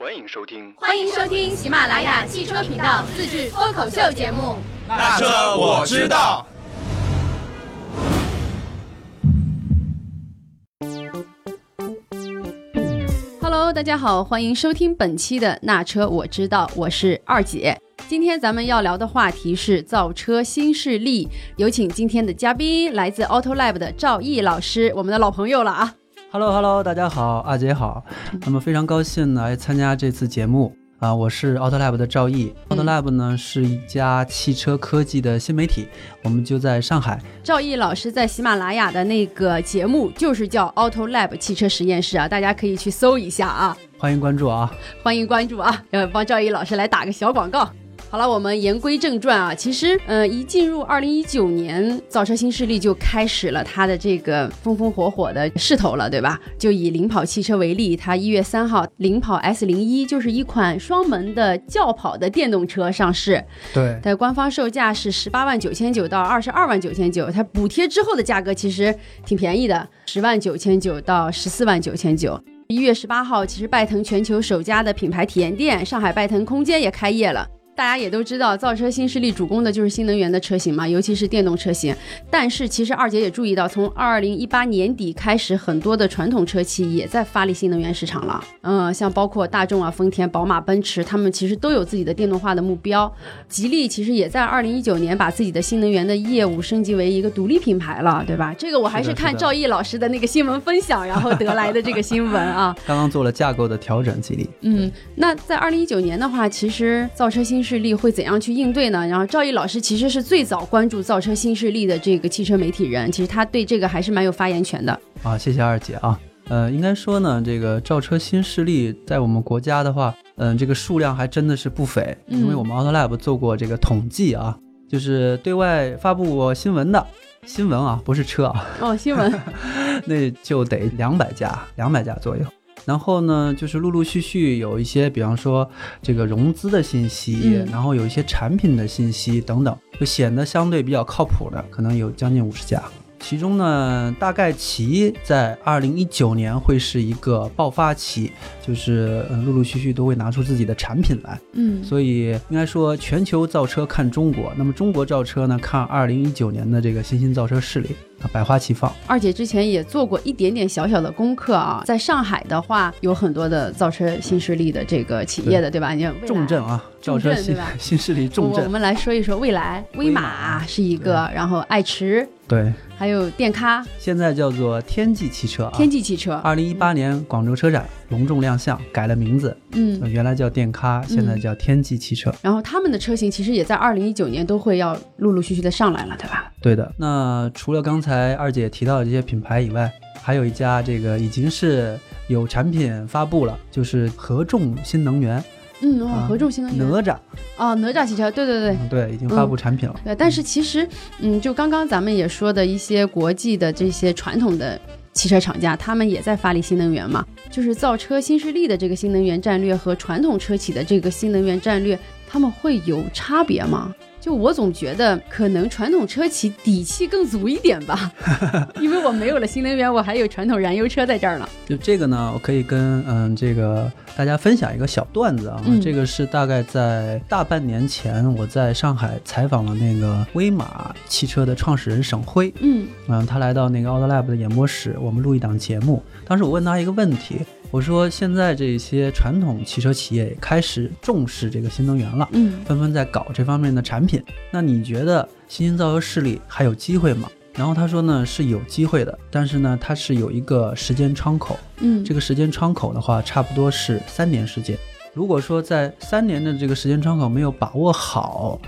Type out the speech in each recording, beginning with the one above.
欢迎收听。欢迎收听喜马拉雅汽车频道自制脱口秀节目。那车我知道。Hello，大家好，欢迎收听本期的那车我知道，我是二姐。今天咱们要聊的话题是造车新势力，有请今天的嘉宾来自 Auto Lab 的赵毅老师，我们的老朋友了啊。Hello Hello，大家好，阿杰好，那么非常高兴来参加这次节目啊，我是 AutoLab 的赵毅。嗯 AutoLab 呢是一家汽车科技的新媒体，我们就在上海。赵毅老师在喜马拉雅的那个节目就是叫 Auto Lab 汽车实验室啊，大家可以去搜一下啊，欢迎关注啊！欢迎关注啊，要，帮赵毅老师来打个小广告。好了，我们言归正传啊。其实，呃，一进入二零一九年，造车新势力就开始了它的这个风风火火的势头了，对吧？就以领跑汽车为例，它一月三号，领跑 S 零一就是一款双门的轿跑的电动车上市，对，它的官方售价是十八万九千九到二十二万九千九，它补贴之后的价格其实挺便宜的，十万九千九到十四万九千九。一月十八号，其实拜腾全球首家的品牌体验店上海拜腾空间也开业了。大家也都知道，造车新势力主攻的就是新能源的车型嘛，尤其是电动车型。但是其实二姐也注意到，从二零一八年底开始，很多的传统车企也在发力新能源市场了。嗯，像包括大众啊、丰田、宝马、奔驰，他们其实都有自己的电动化的目标。吉利其实也在二零一九年把自己的新能源的业务升级为一个独立品牌了，对吧？这个我还是看赵毅老师的那个新闻分享，然后得来的这个新闻啊。刚刚做了架构的调整，吉利。嗯，那在二零一九年的话，其实造车新势力会怎样去应对呢？然后赵毅老师其实是最早关注造车新势力的这个汽车媒体人，其实他对这个还是蛮有发言权的。啊，谢谢二姐啊。呃，应该说呢，这个造车新势力在我们国家的话，嗯、这个数量还真的是不菲，嗯因为我们 AutoLab 做过这个统计啊，就是对外发布过新闻的新闻啊，不是车啊，哦，新闻，那就得两百家，两百家左右。然后呢，就是陆陆续续有一些，比方说这个融资的信息，嗯然后有一些产品的信息等等，就显得相对比较靠谱的，可能有将近五十家。其中呢，大概其在二零一九年会是一个爆发期，就是呃陆陆续续都会拿出自己的产品来。嗯，所以应该说，全球造车看中国，那么中国造车呢看二零一九年的这个新兴造车势力啊，百花齐放。二姐之前也做过一点点小小的功课啊，在上海的话，有很多的造车新势力的这个企业的，对吧？你看重镇啊，造车新 新势力重镇，我我们来说一说未来、威威马马是一个，然后爱驰，对，还有电咖、现在叫做天际汽车啊。天际汽车，二零一八年广州车展隆重亮相，改了名字，嗯呃，原来叫电咖，现在叫天际汽车。然后他们的车型其实也在二零一九年都会要陆陆续续的上来了，对吧？对的。那除了刚才二姐提到的这些品牌以外，还有一家这个已经是有产品发布了，就是合众新能源嗯，合众新能源，哪吒，哦，哪吒汽车，对对对。嗯对，已经发布产品了。对，但是其实，嗯，就刚刚咱们也说的一些国际的这些传统的汽车厂家，他们也在发力新能源嘛，就是造车新势力的这个新能源战略和传统车企的这个新能源战略，他们会有差别吗？就我总觉得，可能传统车企底气更足一点吧，因为我没有了新能源，我还有传统燃油车在这儿呢。就这个呢，我可以跟嗯这个大家分享一个小段子啊。嗯这个是大概在大半年前，我在上海采访了那个威马汽车的创始人沈辉。嗯嗯，他来到那个 AutoLab 的演播室，我们录一档节目。当时我问他一个问题，我说现在这些传统汽车企业也开始重视这个新能源了，嗯纷纷在搞这方面的产品。那你觉得新兴造车势力还有机会吗？然后他说呢是有机会的，但是呢它是有一个时间窗口，嗯，这个时间窗口的话，差不多是三年时间。如果说在三年的这个时间窗口没有把握好，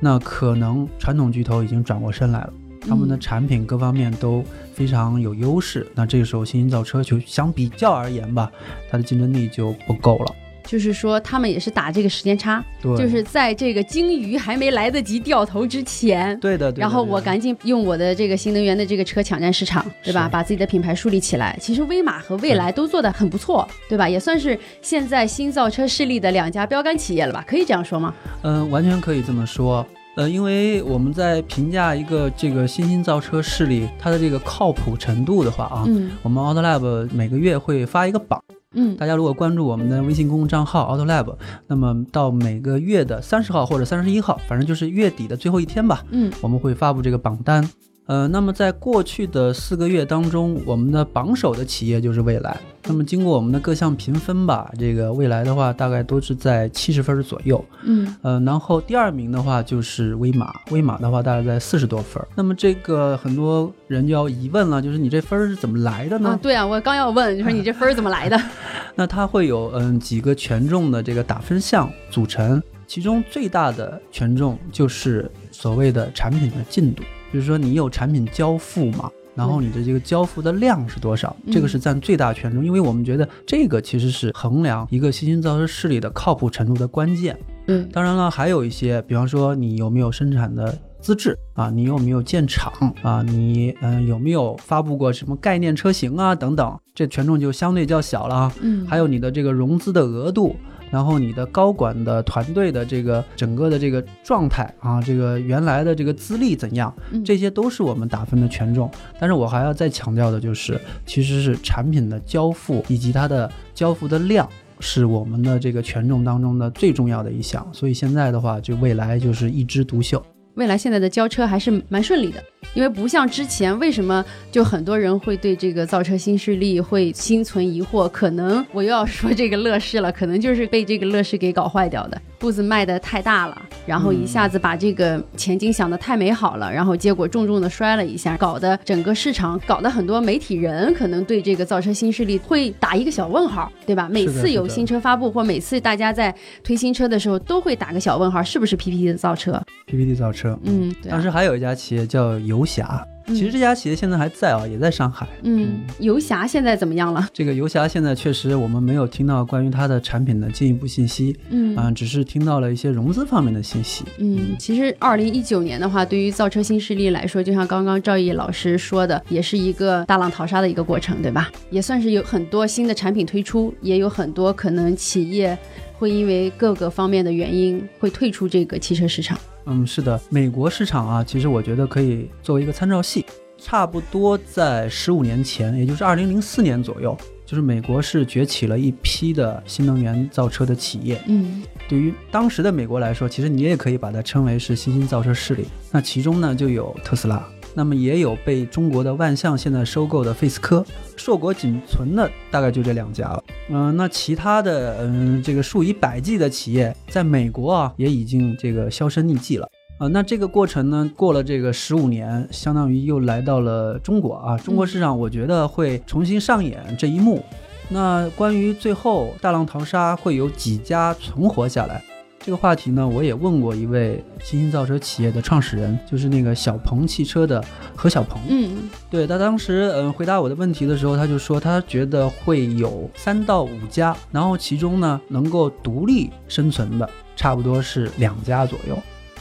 那可能传统巨头已经转过身来了，他们的嗯产品各方面都非常有优势。那这个时候新兴造车就相比较而言吧，它的竞争力就不够了。就是说他们也是打这个时间差，对，就是在这个鲸鱼还没来得及掉头之前，对的。对的然后我赶紧用我的这个新能源的这个车抢占市场，对吧？把自己的品牌树立起来。其实威马和蔚来都做得很不错，对吧？也算是现在新造车势力的两家标杆企业了吧？可以这样说吗？嗯、完全可以这么说。呃，因为我们在评价一个这个新兴造车势力它的这个靠谱程度的话啊，嗯我们 AutoLab 每个月会发一个榜，嗯大家如果关注我们的微信公众账号 AutoLab，那么到每个月的三十号或者三十一号，反正就是月底的最后一天吧，嗯我们会发布这个榜单。呃，那么在过去的四个月当中，我们的榜首的企业就是蔚来。那么经过我们的各项评分吧，这个蔚来的话大概都是在七十分左右。嗯呃，然后第二名的话就是威马，威马的话大概在四十多分儿。那么这个很多人就要疑问了，就是你这分儿是怎么来的呢？啊，对啊，我刚要问，就说你这分儿怎么来的？那它会有嗯几个权重的这个打分项组成，其中最大的权重就是所谓的产品的进度，比如说你有产品交付嘛。然后你的这个交付的量是多少？嗯这个是占最大权重，因为我们觉得这个其实是衡量一个新兴造车势力的靠谱程度的关键。嗯，当然了，还有一些，比方说你有没有生产的资质啊，你有没有建厂啊，你嗯、呃有没有发布过什么概念车型啊等等，这权重就相对较小了啊。嗯，还有你的这个融资的额度，然后你的高管的团队的这个整个的这个状态啊，这个原来的这个资历怎样，嗯这些都是我们打分的权重。但是我还要再强调的就是，其实是产品的交付以及它的交付的量。是我们的这个权重当中的最重要的一项，所以现在的话，就未来就是一枝独秀。未来现在的交车还是蛮顺利的，因为不像之前，为什么就很多人会对这个造车新势力会心存疑惑？可能我又要说这个乐视了，可能就是被这个乐视给搞坏掉的，步子迈得太大了，然后一下子把这个前景想得太美好了，然后结果重重的摔了一下，搞得整个市场，搞得很多媒体人可能对这个造车新势力会打一个小问号，对吧？每次有新车发布或每次大家在推新车的时候，都会打个小问号，是不是 PPT 的造车？PPT 造车，嗯，对啊、当时还有一家企业叫游侠，嗯其实这家企业现在还在啊，也在上海。嗯，游侠现在怎么样了？这个游侠现在确实我们没有听到关于它的产品的进一步信息，嗯啊、只是听到了一些融资方面的信息。嗯，其实二零一九年的话，对于造车新势力来说，就像刚刚赵毅老师说的，也是一个大浪淘沙的一个过程，对吧？也算是有很多新的产品推出，也有很多可能企业会因为各个方面的原因会退出这个汽车市场。嗯，是的，美国市场啊，其实我觉得可以作为一个参照系，差不多在十五年前，也就是二零零四年左右，就是美国是崛起了一批的新能源造车的企业。嗯对于当时的美国来说，其实你也可以把它称为是新兴造车势力。那其中呢，就有特斯拉，那么也有被中国的万象现在收购的费斯科，硕果仅存的大概就这两家了。嗯、那其他的嗯、这个数以百计的企业，在美国啊也已经这个销声匿迹了。啊、那这个过程呢，过了这个十五年，相当于又来到了中国啊。中国市场，我觉得会重新上演这一幕。那关于最后大浪淘沙会有几家存活下来，这个话题呢，我也问过一位新兴造车企业的创始人，就是那个小鹏汽车的何小鹏。嗯对他当时嗯回答我的问题的时候，他就说他觉得会有三到五家，然后其中呢能够独立生存的差不多是两家左右。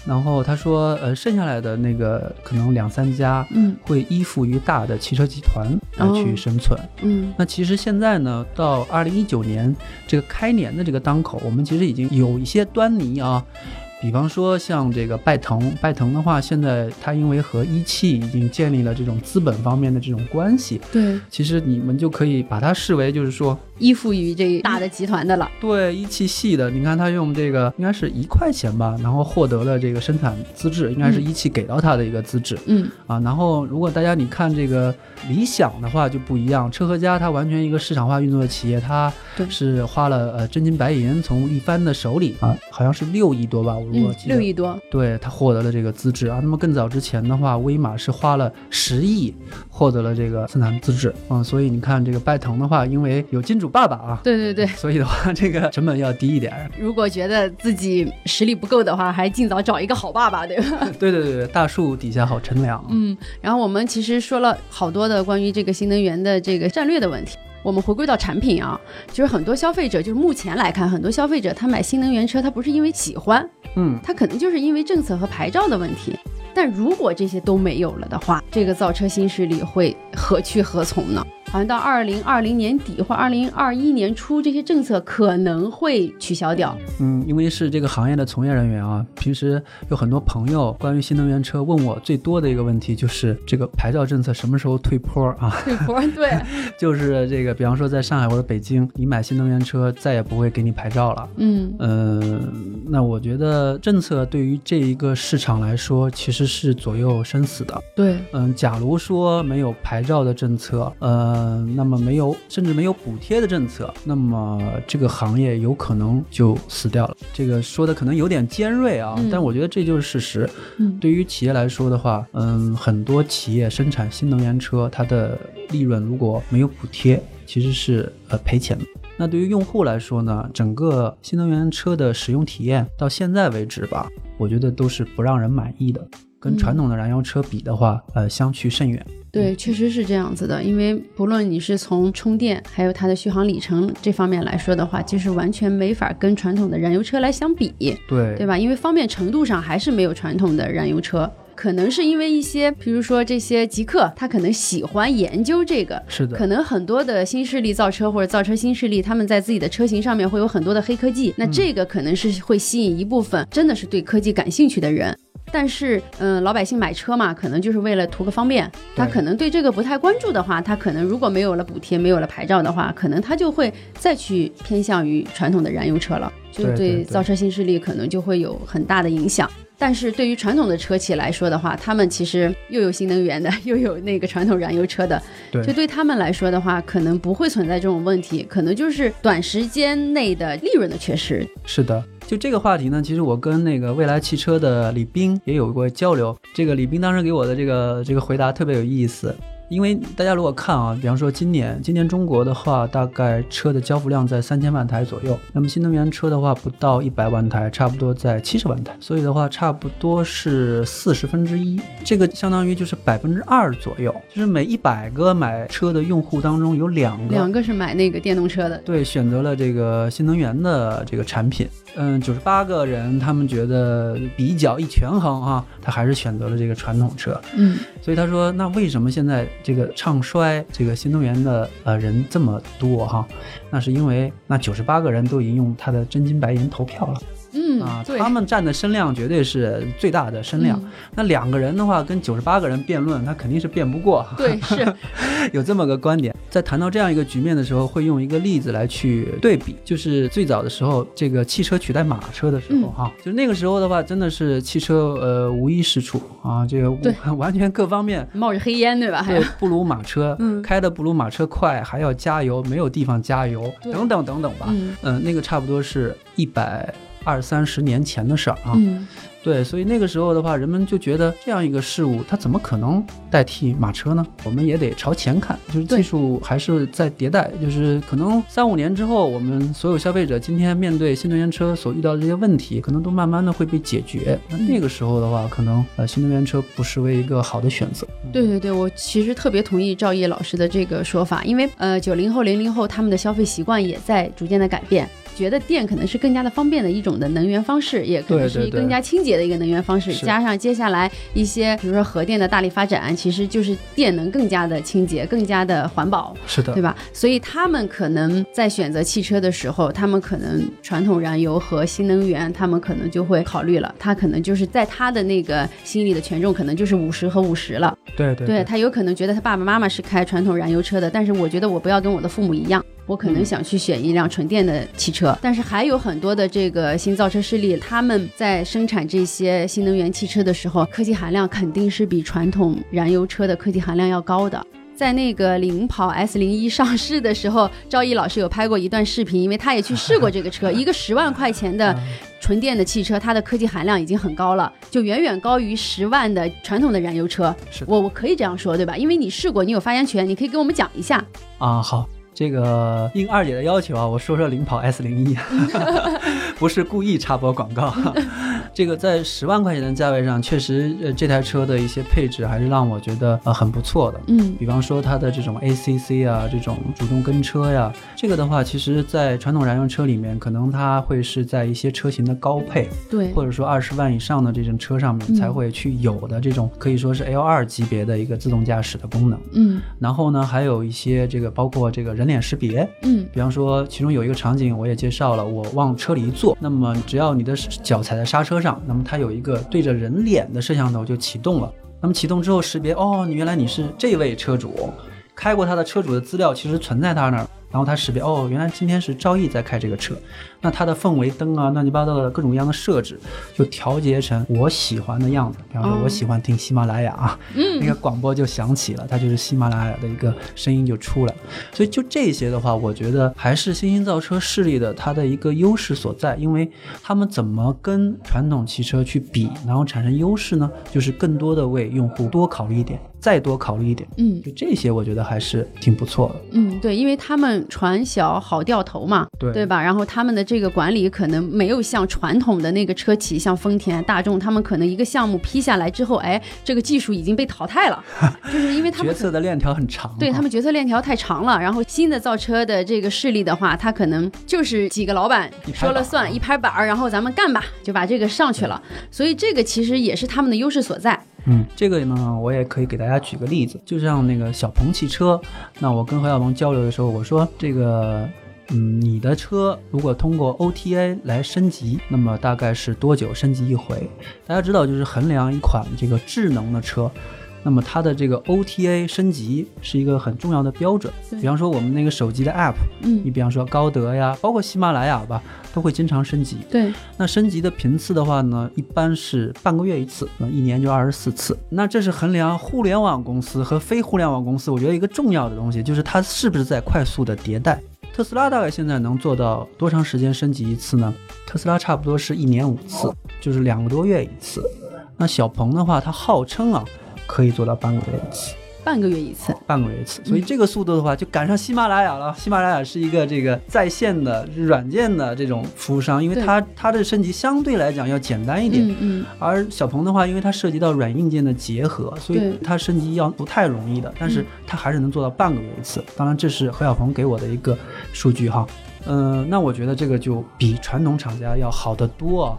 然后他说，呃，剩下来的那个可能两三家嗯会依附于大的汽车集团来去哦生存。嗯那其实现在呢，到二零一九年这个开年的这个当口，我们其实已经有一些端倪啊。比方说像这个拜腾，拜腾的话，现在它因为和一汽已经建立了这种资本方面的这种关系，对，其实你们就可以把它视为就是说，依附于这大的集团的了。对一汽系的，你看他用这个应该是一块钱吧，然后获得了这个生产资质，应该是嗯一汽给到他的一个资质。嗯啊，然后如果大家你看这个理想的话就不一样，车和家它完全一个市场化运作的企业，它是花了呃真金白银从一帆的手里啊，好像是六亿多吧，六亿多。对他获得了这个资质啊。那么更早之前的话，威马是花了十亿获得了这个生产资质啊，所以你看这个拜腾的话，因为有金主爸爸啊，对对对，所以的话这个成本要低一点。如果觉得自己实力不够的话，还尽早找一个好爸爸，对吧？对对对对，大树底下好乘凉。嗯，然后我们其实说了好多的关于这个新能源的这个战略的问题。我们回归到产品啊，就是很多消费者，就是目前来看，很多消费者他买新能源车，他不是因为喜欢，嗯，他可能就是因为政策和牌照的问题。但如果这些都没有了的话，这个造车新势力会何去何从呢？好像到二零二零年底或二零二一年初，这些政策可能会取消掉。嗯，因为是这个行业的从业人员啊，平时有很多朋友关于新能源车问我最多的一个问题就是这个牌照政策什么时候退坡啊？退坡，对，就是这个，比方说在上海或者北京，你买新能源车再也不会给你牌照了。嗯嗯，那我觉得政策对于这一个市场来说，其实是左右生死的。对，嗯，假如说没有牌照的政策，呃，那么没有甚至没有补贴的政策，那么这个行业有可能就死掉了。这个说的可能有点尖锐啊，嗯但我觉得这就是事实。嗯对于企业来说的话，嗯，很多企业生产新能源车，它的利润如果没有补贴，其实是呃赔钱的。那对于用户来说呢，整个新能源车的使用体验到现在为止吧，我觉得都是不让人满意的。跟嗯传统的燃油车比的话，呃，相去甚远。对，确实是这样子的。因为不论你是从充电，还有它的续航里程这方面来说的话，就是完全没法跟传统的燃油车来相比，对对吧？因为方便程度上还是没有传统的燃油车。可能是因为一些，比如说这些极客，他可能喜欢研究这个，是的，可能很多的新势力造车或者造车新势力，他们在自己的车型上面会有很多的黑科技，那这个可能是会吸引一部分真的是对科技感兴趣的人。但是，嗯，老百姓买车嘛，可能就是为了图个方便，他可能对这个不太关注的话，他可能如果没有了补贴，没有了牌照的话，可能他就会再去偏向于传统的燃油车了，就对造车新势力可能就会有很大的影响。但是对于传统的车企来说的话，他们其实又有新能源的，又有那个传统燃油车的，对就对他们来说的话，可能不会存在这种问题，可能就是短时间内的利润的缺失。是的。就这个话题呢，其实我跟那个未来汽车的李斌也有过交流。这个李斌当时给我的这个这个回答特别有意思。因为大家如果看啊，比方说今年，今年中国的话，大概车的交付量在三千万台左右，那么新能源车的话不到一百万台，差不多在七十万台，所以的话差不多是四十分之一，这个相当于就是百分之二左右，就是每一百个买车的用户当中有两个两个是买那个电动车的，对，选择了这个新能源的这个产品。嗯，九十八个人他们觉得比较一权衡啊，他还是选择了这个传统车。嗯，所以他说，那为什么现在这个唱衰这个新能源的呃人这么多哈？那是因为那九十八个人都已经用他的真金白银投票了。嗯啊，他们占的声量绝对是最大的声量。嗯那两个人的话，跟九十八个人辩论，他肯定是辩不过。对是，有这么个观点。在谈到这样一个局面的时候，会用一个例子来去对比，就是最早的时候，这个汽车取代马车的时候，嗯哈、就那个时候的话，真的是汽车呃无一是处啊，这个对完全各方面。冒着黑烟对吧？还不如马车，嗯开的不如马车快，还要加油，没有地方加油，等等等等吧。嗯嗯、那个差不多是一百二三十年前的事儿啊。嗯对，所以那个时候的话，人们就觉得这样一个事物，它怎么可能代替马车呢？我们也得朝前看，就是技术还是在迭代，就是可能三五年之后，我们所有消费者今天面对新能源车所遇到的这些问题，可能都慢慢的会被解决。那那个时候的话，可能呃新能源车不失为一个好的选择。对对对，我其实特别同意赵毅老师的这个说法，因为呃，九零后、零零后他们的消费习惯也在逐渐的改变，觉得电可能是更加的方便的一种的能源方式，也可能是更加清洁的一个能源方式。是加上接下来一些，比如说核电的大力发展，其实就是电能更加的清洁、更加的环保。是的对，吧？所以他们可能在选择汽车的时候，他们可能传统燃油和新能源，他们可能就会考虑了。他可能就是在他的那个心里的权重，可能就是五十和五十了。对对对他有可能觉得他爸爸妈妈是开传统燃油车的，但是我觉得我不要跟我的父母一样，我可能嗯想去选一辆纯电的汽车。但是还有很多的这个新造车势力，他们在生产这些新能源汽车的时候，科技含量肯定是比传统燃油车的科技含量要高的。在那个领跑 S 零一上市的时候，赵毅老师有拍过一段视频，因为他也去试过这个车，一个十万块钱的纯电的汽车，它的科技含量已经很高了，就远远高于十万的传统的燃油车。是我我可以这样说，对吧？因为你试过，你有发言权，你可以给我们讲一下。啊，好。这个应二姐的要求啊，我说说领跑 S 零一，不是故意插播广告。这个在十万块钱的价位上，确实呃这台车的一些配置还是让我觉得呃很不错的。嗯比方说它的这种 ACC 啊，这种主动跟车呀，这个的话，其实在传统燃油车里面，可能它会是在一些车型的高配，对，或者说二十万以上的这种车上面嗯才会去有的这种，可以说是 L 二级别的一个自动驾驶的功能。嗯然后呢，还有一些这个包括这个人脸识别，嗯比方说，其中有一个场景我也介绍了，我往车里一坐，那么只要你的脚踩在刹车上，那么它有一个对着人脸的摄像头就启动了。那么启动之后识别，哦，你原来你是这位车主，开过他的车主的资料其实存在他那儿，然后他识别，哦，原来今天是赵毅在开这个车，那它的氛围灯啊，乱七八糟的各种各样的设置，就调节成我喜欢的样子。比方说，哦我喜欢听喜马拉雅啊，嗯那个广播就响起了，它就是喜马拉雅的一个声音就出来。所以就这些的话，我觉得还是新兴造车势力的它的一个优势所在，因为他们怎么跟传统汽车去比，然后产生优势呢？就是更多的为用户多考虑一点，再多考虑一点。嗯就这些，我觉得还是挺不错的。嗯，对，因为他们船小好掉头嘛，对对吧？然后他们的这个管理可能没有像传统的那个车企，像丰田、大众，他们可能一个项目批下来之后，哎，这个技术已经被淘汰了，就是因为他们决策的链条很长啊，对他们决策链条太长了，然后新的造车的这个势力的话，他可能就是几个老板说了算，一拍板儿，然后咱们干吧，就把这个上去了。所以这个其实也是他们的优势所在。嗯，这个呢，我也可以给大家举个例子，就像那个小鹏汽车，那我跟何小鹏交流的时候，我说这个。嗯，你的车如果通过 OTA 来升级，那么大概是多久升级一回？大家知道，就是衡量一款这个智能的车，那么它的这个 OTA 升级是一个很重要的标准。比方说我们那个手机的 App，嗯你嗯，比方说高德呀，包括喜马拉雅吧，都会经常升级。对，那升级的频次的话呢，一般是半个月一次，那一年就二十四次。那这是衡量互联网公司和非互联网公司，我觉得一个重要的东西就是它是不是在快速的迭代。特斯拉大概现在能做到多长时间升级一次呢？特斯拉差不多是一年五次，就是两个多月一次。那小鹏的话，它号称啊可以做到半个月一次。半个月一次。半个月一次，所以这个速度的话，就赶上喜马拉雅了。喜马拉雅是一个这个在线的软件的这种服务商，因为它它的升级相对来讲要简单一点。嗯嗯，而小鹏的话，因为它涉及到软硬件的结合，所以它升级要不太容易的，但是嗯它还是能做到半个月一次。当然，这是何小鹏给我的一个数据哈。嗯、那我觉得这个就比传统厂家要好得多啊。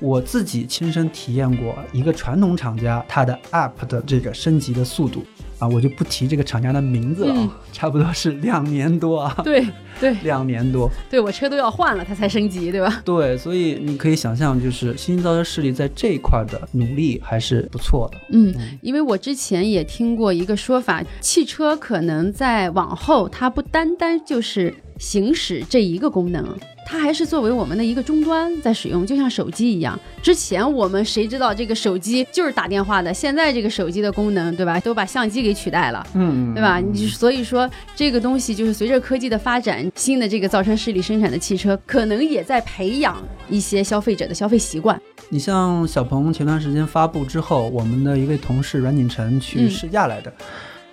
我自己亲身体验过一个传统厂家它的 App 的这个升级的速度啊，我就不提这个厂家的名字了差不多是两年多啊，对对两年多。对，我车都要换了，它才升级，对吧？对，所以你可以想象，就是新兴造车势力在这一块的努力还是不错的。嗯，因为我之前也听过一个说法，汽车可能在往后，它不单单就是行驶这一个功能，它还是作为我们的一个终端在使用，就像手机一样。之前我们谁知道这个手机就是打电话的，现在这个手机的功能，对吧，都把相机给取代了。嗯，对吧？你所以说这个东西就是随着科技的发展，新的这个造车势力生产的汽车，可能也在培养一些消费者的消费习惯。你像小鹏前段时间发布之后，我们的一位同事阮景晨去嗯试驾来的，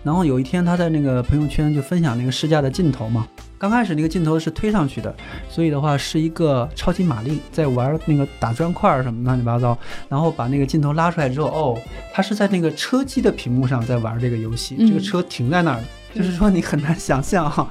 然后有一天他在那个朋友圈就分享那个试驾的镜头嘛。刚开始那个镜头是推上去的，所以的话是一个超级玛丽在玩那个打砖块儿什么乱七八糟，然后把那个镜头拉出来之后，哦，他是在那个车机的屏幕上在玩这个游戏，嗯这个车停在那儿。就是说，你很难想象哈，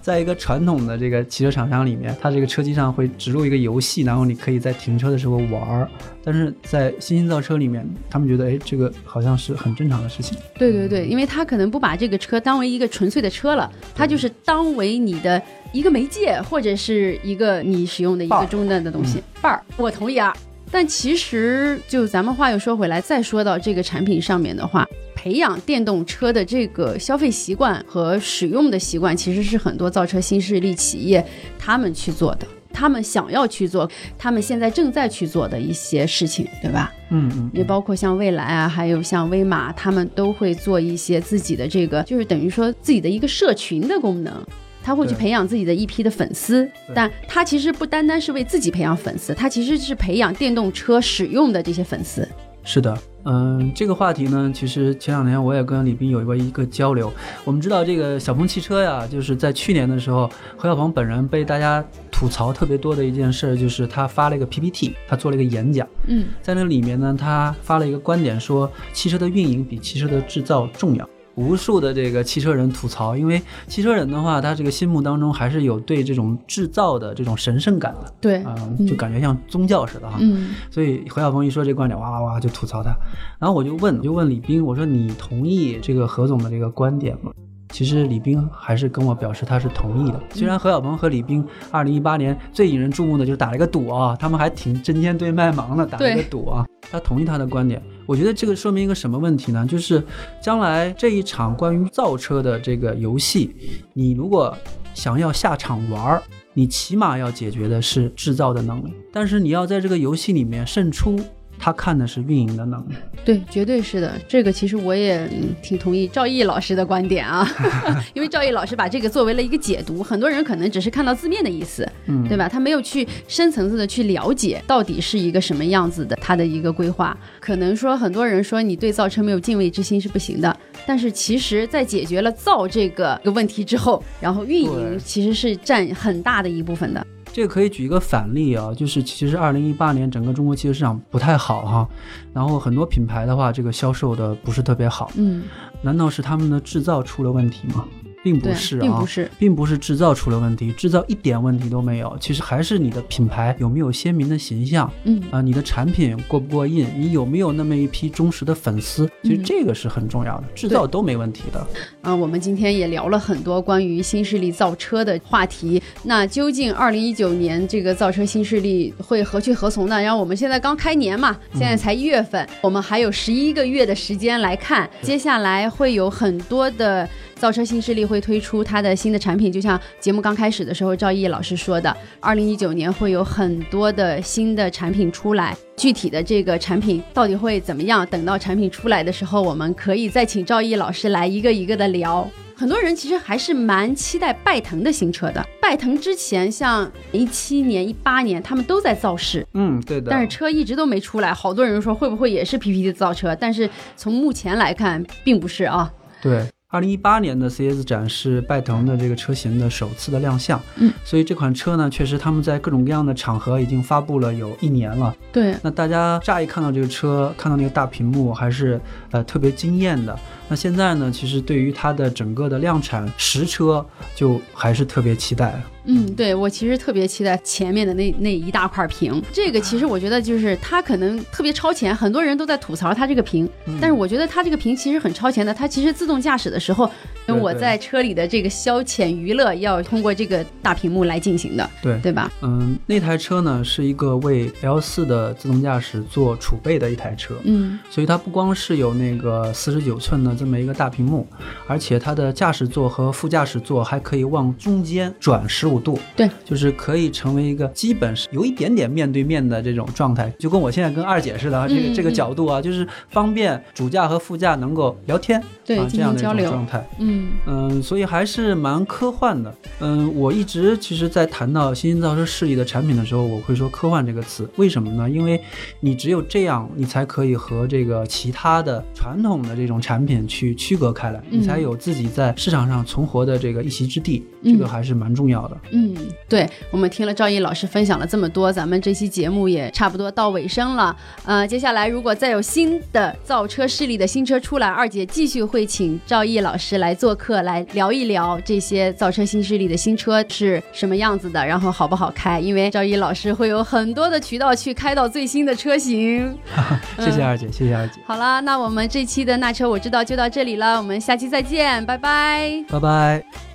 在一个传统的这个汽车厂商里面，它这个车机上会植入一个游戏，然后你可以在停车的时候玩儿。但是在新兴造车里面，他们觉得，哎，这个好像是很正常的事情。对对对，因为他可能不把这个车当为一个纯粹的车了，它就是当为你的一个媒介，或者是一个你使用的一个终端的东西。伴儿，我同意啊。但其实，就咱们话又说回来，再说到这个产品上面的话，培养电动车的这个消费习惯和使用的习惯，其实是很多造车新势力企业他们去做的，他们想要去做，他们现在正在去做的一些事情，对吧？嗯嗯，也包括像蔚来啊，还有像威马，他们都会做一些自己的这个，就是等于说自己的一个社群的功能。他会去培养自己的一批的粉丝，但他其实不单单是为自己培养粉丝，他其实是培养电动车使用的这些粉丝。是的，嗯，这个话题呢，其实前两年我也跟李斌有过一个交流。我们知道这个小鹏汽车呀，就是在去年的时候，何小鹏本人被大家吐槽特别多的一件事，就是他发了一个 PPT，他做了一个演讲，嗯，在那里面呢，他发了一个观点，说汽车的运营比汽车的制造重要。无数的这个汽车人吐槽，因为汽车人的话，他这个心目当中还是有对这种制造的这种神圣感的，对，啊、就感觉像宗教似的哈。嗯所以何小鹏一说这观点，哇哇哇就吐槽他。然后我就问，就问李斌，我说你同意这个何总的这个观点吗？其实李斌还是跟我表示他是同意的。虽然何小鹏和李斌二零一八年最引人注目的就是打了一个赌啊，他们还挺针尖对麦芒的打了一个赌啊。他同意他的观点，我觉得这个说明一个什么问题呢？就是将来这一场关于造车的这个游戏，你如果想要下场玩儿，你起码要解决的是制造的能力，但是你要在这个游戏里面胜出，他看的是运营的能力。对，绝对是的。这个其实我也嗯挺同意赵毅老师的观点啊，因为赵毅老师把这个作为了一个解读，很多人可能只是看到字面的意思，嗯，对吧？他没有去深层次的去了解到底是一个什么样子的，他的一个规划。可能说很多人说你对造车没有敬畏之心是不行的，但是其实，在解决了造这个个问题之后，然后运营其实是占很大的一部分的。这个可以举一个反例啊，就是其实二零一八年整个中国汽车市场不太好哈，然后很多品牌的话，这个销售的不是特别好，嗯，难道是他们的制造出了问题吗？并不，是啊，并不是。并不是制造出了问题，制造一点问题都没有。其实还是你的品牌有没有鲜明的形象嗯啊、你的产品过不过硬，你有没有那么一批忠实的粉丝？其实嗯这个是很重要的，制造都没问题的。啊，我们今天也聊了很多关于新势力造车的话题。那究竟二零一九年这个造车新势力会何去何从呢？然后我们现在刚开年嘛，现在才一月份，我们还有十一个月的时间来看，接下来会有很多的。造车新势力会推出它的新的产品，就像节目刚开始的时候赵毅老师说的，二零一九年会有很多的新的产品出来。具体的这个产品到底会怎么样？等到产品出来的时候，我们可以再请赵毅老师来一个一个的聊。很多人其实还是蛮期待拜腾的新车的。拜腾之前像一七年、一八年，他们都在造势，嗯，对的。但是车一直都没出来。好多人说会不会也是 PPT 造车？但是从目前来看，并不是啊。对，二零一八年的 CES 展是拜腾的这个车型的首次的亮相，嗯，所以这款车呢，确实他们在各种各样的场合已经发布了有一年了。对，那大家乍一看到这个车，看到那个大屏幕，还是呃特别惊艳的。那现在呢，其实对于它的整个的量产实车，就还是特别期待。嗯，对我其实特别期待前面的那那一大块屏。这个其实我觉得就是它可能特别超前，很多人都在吐槽它这个屏，嗯但是我觉得它这个屏其实很超前的。它其实自动驾驶的时候，对我在车里的这个消遣娱乐要通过这个大屏幕来进行的，对对吧？嗯，那台车呢是一个为 L 4的自动驾驶做储备的一台车。嗯所以它不光是有那个四十九寸的这么一个大屏幕，而且它的驾驶座和副驾驶座还可以往中间转十五度，对，就是可以成为一个基本是有一点点面对面的这种状态，就跟我现在跟二姐似的啊，这嗯个这个嗯角度啊，就是方便主驾和副驾能够聊天，对啊，这样的一种状态。嗯嗯，所以还是蛮科幻的。嗯，我一直其实，在谈到新兴造车势力的产品的时候，我会说科幻这个词。为什么呢？因为你只有这样，你才可以和这个其他的传统的这种产品去区隔开来，嗯你才有自己在市场上存活的这个一席之地。这个嗯还是蛮重要的。嗯，对，我们听了赵毅老师分享了这么多，咱们这期节目也差不多到尾声了。呃，接下来如果再有新的造车势力的新车出来，二姐继续会请赵毅老师来做客，来聊一聊这些造车新势力的新车是什么样子的，然后好不好开。因为赵毅老师会有很多的渠道去开到最新的车型。谢谢二姐，谢谢二姐，好了，那我们这期的那车我知道就到这里了，我们下期再见，拜拜。拜拜。